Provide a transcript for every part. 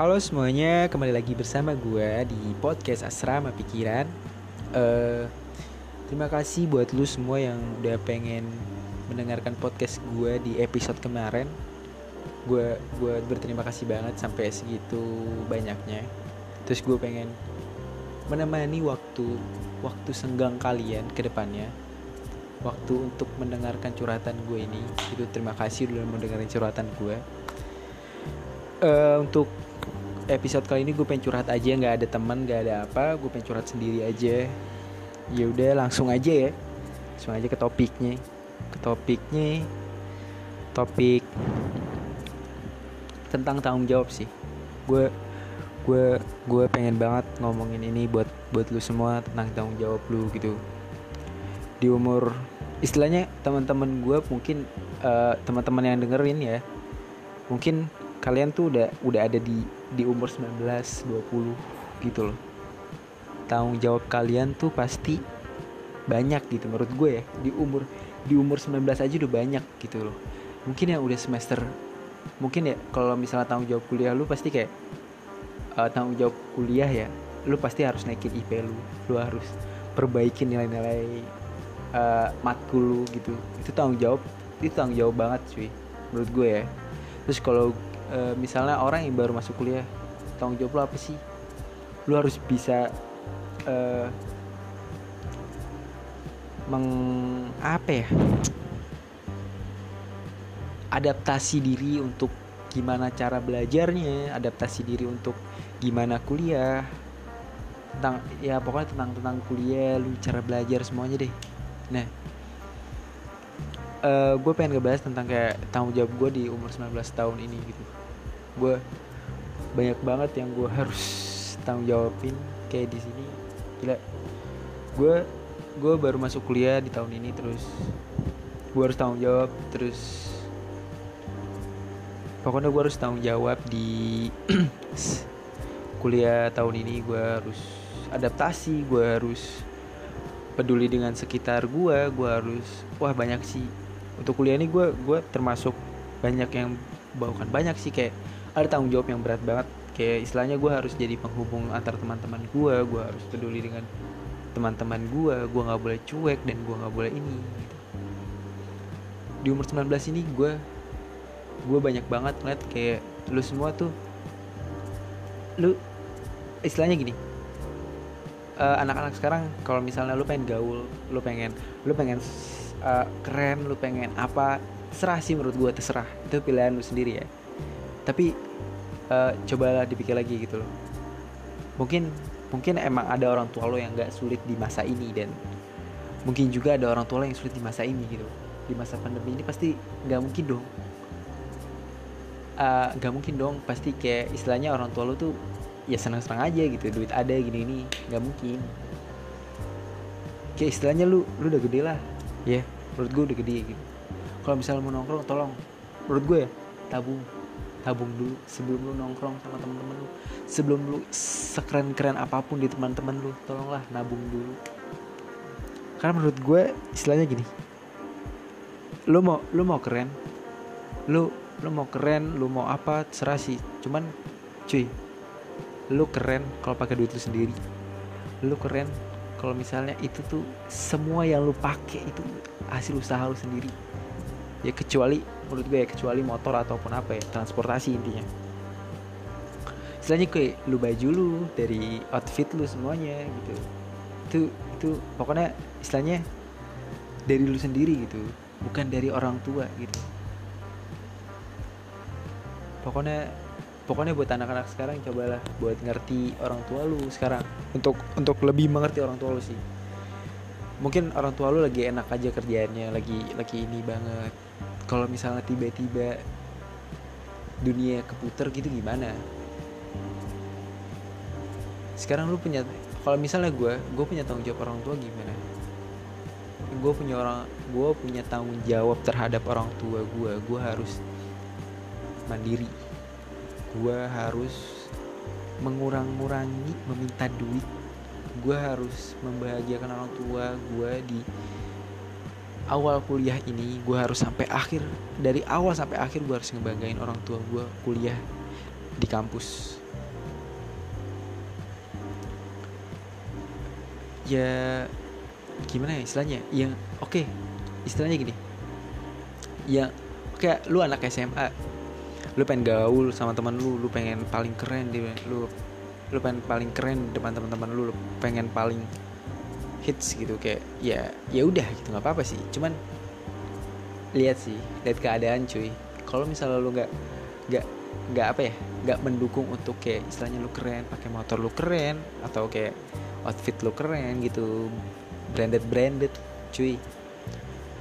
Halo semuanya, kembali lagi bersama gue di podcast Asrama Pikiran. Uh, terima kasih buat lu semua yang udah pengen mendengarkan podcast gue di episode kemarin. Gue gue berterima kasih banget sampai segitu banyaknya. Terus gue pengen menemani waktu waktu senggang kalian ke depannya. Waktu untuk mendengarkan curhatan gue ini. Itu terima kasih udah mendengarkan curhatan gue. Uh, untuk episode kali ini gue pengen curhat aja nggak ada teman nggak ada apa gue pengen curhat sendiri aja. Ya udah langsung aja ya. Langsung aja ke topiknya. Ke topiknya topik tentang tanggung jawab sih. Gue gue gue pengen banget ngomongin ini buat buat lu semua tentang tanggung jawab lu gitu. Di umur istilahnya teman-teman gue mungkin uh, teman-teman yang dengerin ya mungkin kalian tuh udah udah ada di di umur 19 20 gitu loh. Tanggung jawab kalian tuh pasti banyak gitu menurut gue ya. Di umur di umur 19 aja udah banyak gitu loh. Mungkin yang udah semester mungkin ya kalau misalnya tanggung jawab kuliah lu pasti kayak uh, tanggung jawab kuliah ya lu pasti harus naikin IP lu. Lu harus perbaikin nilai-nilai uh, matkul lu gitu. Itu tanggung jawab itu tanggung jawab banget cuy menurut gue ya. Terus kalau e, misalnya orang yang baru masuk kuliah tanggung jawab lo apa sih? Lo harus bisa e, meng apa ya? Adaptasi diri untuk gimana cara belajarnya adaptasi diri untuk gimana kuliah. Tentang ya pokoknya tentang tentang kuliah lu cara belajar semuanya deh. Nah uh, gue pengen ngebahas tentang kayak tanggung jawab gue di umur 19 tahun ini gitu gue banyak banget yang gue harus tanggung jawabin kayak di sini. Gila. Gue gue baru masuk kuliah di tahun ini terus gue harus tanggung jawab terus pokoknya gue harus tanggung jawab di kuliah tahun ini. Gue harus adaptasi gue harus peduli dengan sekitar gue gue harus wah banyak sih. Untuk kuliah ini gue gue termasuk banyak yang bukan banyak sih kayak ada tanggung jawab yang berat banget. Kayak istilahnya gue harus jadi penghubung antar teman-teman gue gue harus peduli dengan teman-teman gue gue nggak boleh cuek dan gue nggak boleh ini gitu. di umur 19 ini gue gue banyak banget ngeliat kayak lu semua tuh lu istilahnya gini uh, anak-anak sekarang kalau misalnya lu pengen gaul lu pengen lu pengen uh, keren lu pengen apa serah sih menurut gue terserah. Itu pilihan lu sendiri ya tapi uh, cobalah dipikir lagi gitu loh. Mungkin mungkin emang ada orang tua lo yang gak sulit di masa ini dan mungkin juga ada orang tua lo yang sulit di masa ini gitu. Di masa pandemi ini pasti nggak mungkin dong. Uh, nggak uh, mungkin dong. Pasti kayak istilahnya orang tua lo tuh ya senang-senang aja gitu. Duit ada gini ini nggak mungkin. Kayak istilahnya lu lu udah gede lah. Ya yeah, menurut gue udah gede gitu. Kalau misalnya mau nongkrong tolong. Menurut gue ya tabung tabung dulu sebelum lu nongkrong sama temen-temen lu. Sebelum lu sekeren-keren apa pun di teman-teman lu tolonglah nabung dulu. Karena menurut gue istilahnya gini. Lu mau lu mau keren lu lu mau keren lu mau apa serah sih. Cuman cuy lu keren kalau pakai duit lu sendiri. Lu keren kalau misalnya itu tuh semua yang lu pakai itu hasil usaha lu sendiri. Ya kecuali menurut gue ya kecuali motor ataupun apa ya transportasi intinya. Istilahnya kayak lu baju lu dari outfit lu semuanya gitu. Itu itu pokoknya istilahnya dari lu sendiri gitu bukan dari orang tua gitu. Pokoknya pokoknya buat anak-anak sekarang cobalah buat ngerti orang tua lu sekarang. Untuk untuk lebih mengerti orang tua lu sih. Mungkin orang tua lu lagi enak aja kerjaannya lagi lagi ini banget kalau misalnya tiba-tiba dunia keputer gitu gimana? Sekarang lu punya kalau misalnya gue gue punya tanggung jawab orang tua gimana? Gue punya orang gue punya tanggung jawab terhadap orang tua gue gue harus mandiri. Gue harus mengurang-ngurangi meminta duit. Gue harus membahagiakan orang tua gue di awal kuliah ini gue harus sampai akhir dari awal sampai akhir gue harus ngebanggain orang tua gue kuliah di kampus. Ya gimana ya istilahnya? Yang oke okay, istilahnya gini. Ya kayak lu anak SMA lu pengen gaul sama teman lu lu pengen paling keren di lu lu pengen paling keren di depan teman-teman lu lu pengen paling hits gitu kayak ya ya udah gitu nggak apa-apa sih. Cuman lihat sih lihat keadaan cuy. Kalau misalnya lu nggak nggak nggak apa ya nggak mendukung untuk kayak istilahnya lu keren pakai motor lu keren atau kayak outfit lu keren gitu branded branded cuy.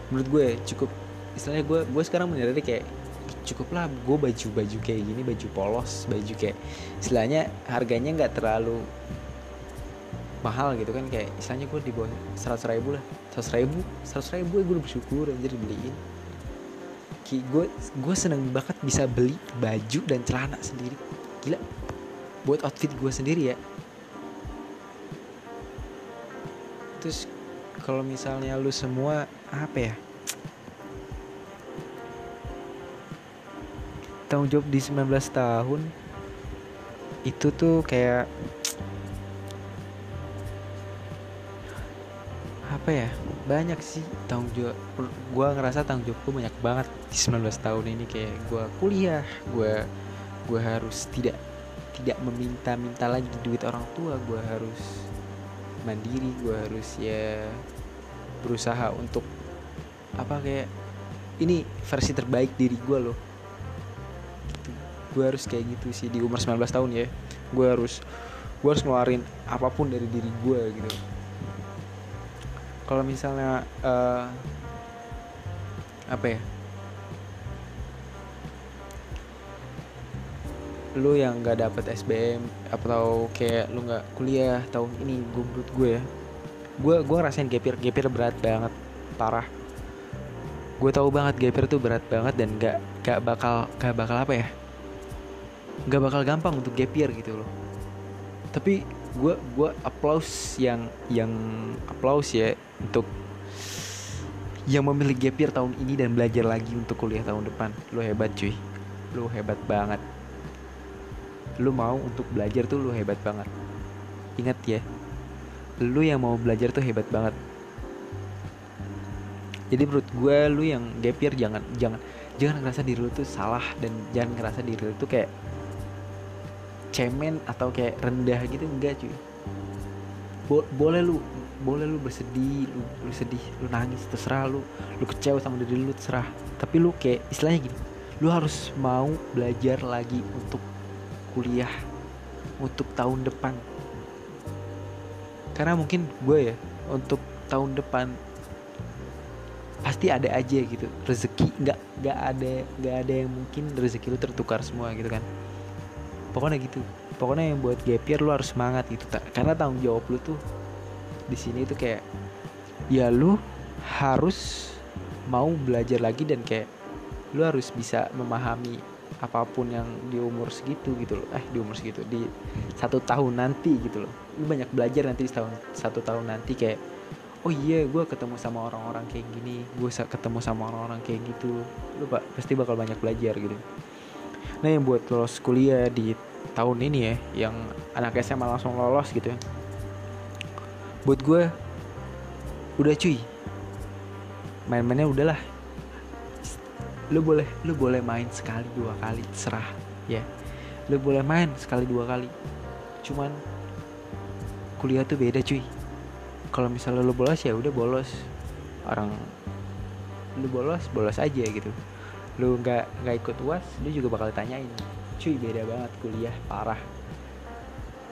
Menurut gue cukup istilahnya gue gue sekarang menyadari kayak cukup lah gue baju baju kayak gini baju polos baju kayak istilahnya harganya nggak terlalu mahal gitu kan kayak istilahnya gue di bawah seratus ribu lah. seratus ribu? seratus ribu gue udah bersyukur anjir beliin Ki, gue gue seneng banget bisa beli baju dan celana sendiri. Gila. Buat outfit gue sendiri ya. Terus kalau misalnya lu semua apa ya? Tanggung jawab di 19 tahun itu tuh kayak apa ya? Banyak sih tanggung jawab. Gue ngerasa tanggung jawab gue banyak banget di 19 tahun ini. Kayak gue kuliah gue gue harus tidak tidak meminta-minta lagi duit orang tua. Gue harus mandiri gue harus ya berusaha untuk apa kayak ini versi terbaik diri gue loh. Gue harus kayak gitu sih di umur 19 tahun ya. Gue harus gue harus ngeluarin apa pun dari diri gue gitu kalau misalnya uh, apa ya? Lu yang nggak dapet SBM atau kayak lu nggak kuliah tahun ini gue menurut gue ya gue gue ngerasain gapir gapir berat banget parah. Gue tahu banget gapir tuh berat banget dan gak gak bakal gak bakal apa ya? Gak bakal gampang untuk gapir gitu loh. Tapi gue gue applause yang yang applause ya untuk yang memilih gap year tahun ini dan belajar lagi untuk kuliah tahun depan. Lo hebat cuy. Lo hebat banget. Lo mau untuk belajar tuh lo hebat banget. Ingat ya lo yang mau belajar tuh hebat banget. Jadi menurut gue lu yang gap year jangan jangan jangan ngerasa diri lu tuh salah dan jangan ngerasa diri lu tuh kayak cemen atau kayak rendah gitu. Enggak cuy. Bo boleh lu boleh lu bersedih lu, lu sedih lu nangis terserah lu. Lu kecewa sama diri lu terserah. Tapi lu kayak istilahnya gini lu harus mau belajar lagi untuk kuliah untuk tahun depan. Karena mungkin gue ya untuk tahun depan pasti ada aja gitu rezeki. Nggak nggak ada nggak ada yang mungkin rezeki lu tertukar semua gitu kan. Pokoknya gitu. Pokoknya yang buat gap year lu harus semangat gitu karena tanggung jawab lu tuh di sini tuh kayak ya lu harus mau belajar lagi dan kayak lu harus bisa memahami apa pun yang di umur segitu gitu loh. Eh di umur segitu di satu tahun nanti gitu loh. Lu banyak belajar nanti di tahun satu tahun nanti kayak oh iya gue ketemu sama orang-orang kayak gini gue ketemu sama orang-orang kayak gitu. Lu pak pasti bakal banyak belajar gitu. Nah yang buat lolos kuliah di tahun ini ya yang anak SMA langsung lolos gitu ya buat gue udah cuy. Main-mainnya udahlah. Lu boleh lu boleh main sekali dua kali serah. Ya. Lu boleh main sekali dua kali. Cuman kuliah tuh beda cuy. Kalau misalnya lu bolos ya udah bolos. Orang lu bolos bolos aja gitu. Lu nggak nggak ikut uas lu juga bakal tanyain. Cuy beda banget kuliah parah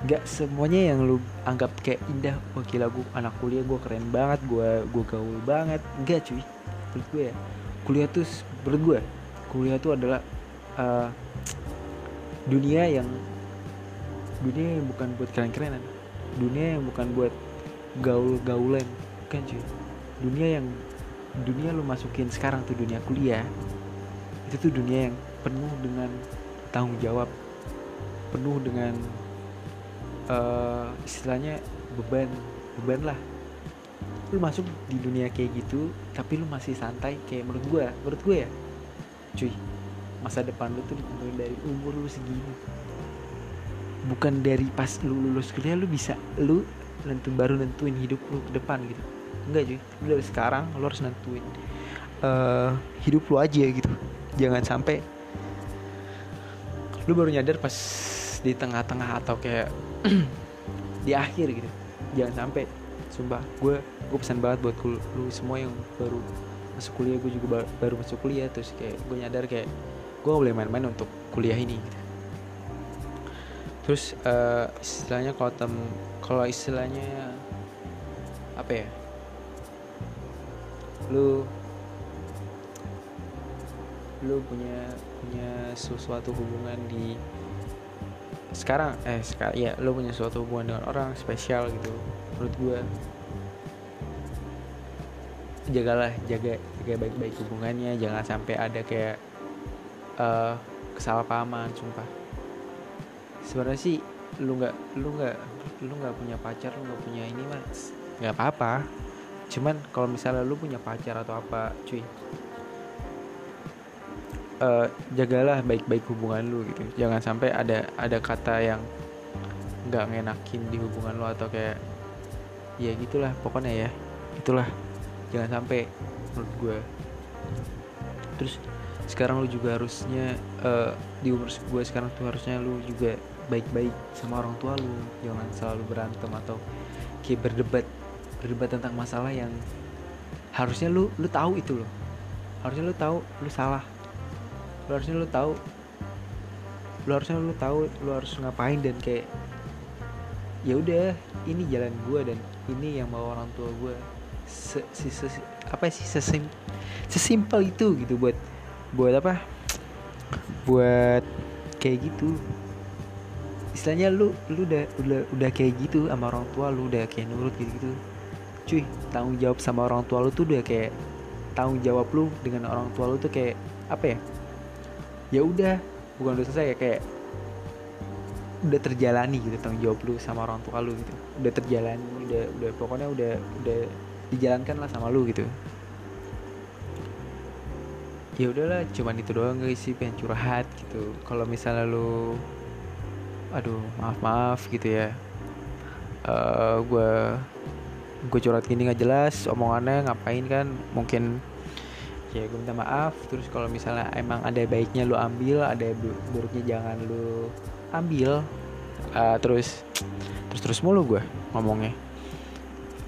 gak semuanya yang lu anggap kayak indah wah gila anak kuliah gue keren banget gue gue gaul banget. Enggak cuy. Menurut gue ya kuliah tuh menurut gue kuliah tuh adalah uh, dunia yang dunia yang bukan buat keren-kerenan. Dunia yang bukan buat gaul-gaulan. Kan cuy? Dunia yang dunia lu masukin sekarang tuh dunia kuliah itu tuh dunia yang penuh dengan tanggung jawab penuh dengan uh, istilahnya beban beban lah. Lu masuk di dunia kayak gitu tapi lu masih santai kayak menurut gue menurut gue ya. Cuy masa depan lu tuh dari umur lu segini. Bukan dari pas lu lulus kuliah lu bisa lu nentu baru nentuin hidup lu ke depan gitu. Enggak cuy. Lu dari sekarang lu harus nentuin uh, hidup lu aja gitu. Jangan sampai lu baru nyadar pas di tengah-tengah atau kayak di akhir gitu. Jangan sampai sumpah gue gue pesan banget buat lu semua yang baru masuk kuliah gue juga baru masuk kuliah terus kayak gue nyadar kayak gue gak boleh main-main untuk kuliah ini gitu. Terus uh, istilahnya kalau tem kalau istilahnya apa ya? Lu lu punya punya sesuatu hubungan di sekarang eh sekarang ya lu punya suatu hubungan dengan orang spesial gitu menurut gue jagalah jaga jaga baik-baik hubungannya jangan sampai ada kayak uh, kesalahpahaman sumpah. Sebenarnya sih lu nggak lu nggak lu nggak punya pacar lu nggak punya ini mas. Nggak apa-apa. Cuman kalau misalnya lu punya pacar atau apa cuy uh, jagalah baik-baik hubungan lu gitu. Jangan sampai ada ada kata yang nggak ngenakin di hubungan lu atau kayak ya gitulah pokoknya ya itulah jangan sampai menurut gue terus sekarang lu juga harusnya uh, di umur gue sekarang tuh harusnya lu juga baik-baik sama orang tua lu. Jangan selalu berantem atau kayak berdebat berdebat tentang masalah yang harusnya lu lu tahu itu loh. Harusnya lu tahu lu salah lu harusnya lu tahu. Lu harusnya lu tahu lu harus ngapain dan kayak ya udah ini jalan gue dan ini yang mau orang tua gue se, se, se, apa sih sesim sesimpel itu gitu buat buat apa? Buat kayak gitu. Istilahnya lu lu udah udah udah kayak gitu sama orang tua lu udah kayak nurut gitu gitu cuy tanggung jawab sama orang tua lu tuh udah kayak tanggung jawab lu dengan orang tua lu tuh kayak apa ya ya udah bukan udah selesai ya kayak udah terjalani gitu tanggung jawab lu sama orang tua lu gitu. Udah terjalani udah udah pokoknya udah udah dijalankan lah sama lu gitu. Ya udahlah cuman itu doang guys sih pengen curhat gitu. Kalau misalnya lu aduh maaf maaf gitu ya. Uh, eh, gue gue curhat gini nggak jelas omongannya ngapain kan? Mungkin ya gue minta maaf. Terus kalau misalnya emang ada baiknya lu ambil ada buruknya jangan lu ambil. Uh, terus terus terus mulu gue ngomongnya.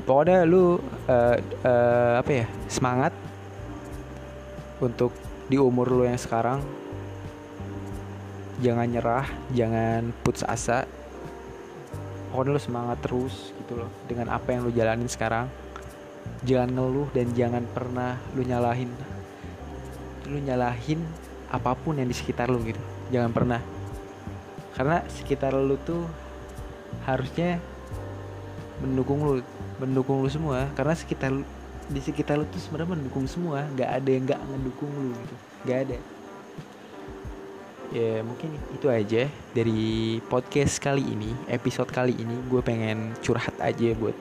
Pokoknya lu uh, uh, apa ya semangat untuk di umur lu yang sekarang. Jangan nyerah jangan putus asa. Pokoknya lu semangat terus gitu loh dengan apa yang lu jalanin sekarang. Jangan ngeluh dan jangan pernah lu nyalahin lu nyalahin apa pun yang di sekitar lu gitu. Jangan pernah. Karena sekitar lu tuh harusnya mendukung lu mendukung lu semua. Karena sekitar di sekitar lu tuh sebenarnya mendukung semua. Nggak ada yang nggak ngedukung lu gitu. Nggak ada. Ya mungkin itu aja dari podcast kali ini episode kali ini. Gue pengen curhat aja buat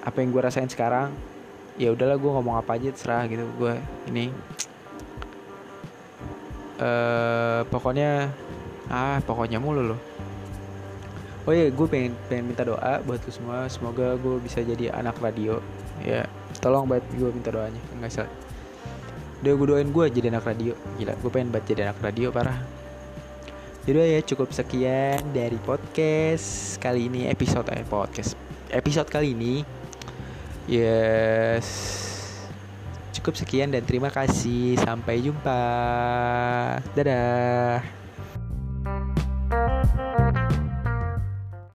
apa yang gue rasain sekarang. Ya udahlah gue ngomong apa aja terserah gitu. Gue ini uh, pokoknya ah pokoknya mulu loh. Oh iya gue pengen pengen minta doa buat lu semua. Semoga gue bisa jadi anak radio. Ya. Tolong buat gue minta doanya. Enggak salah udah gue doain gue jadi anak radio. Gila gue pengen banget jadi anak radio parah. Jadi ya cukup sekian dari podcast kali ini episode eh podcast. Episode kali ini. Yes cukup sekian dan terima kasih. Sampai jumpa. Dadah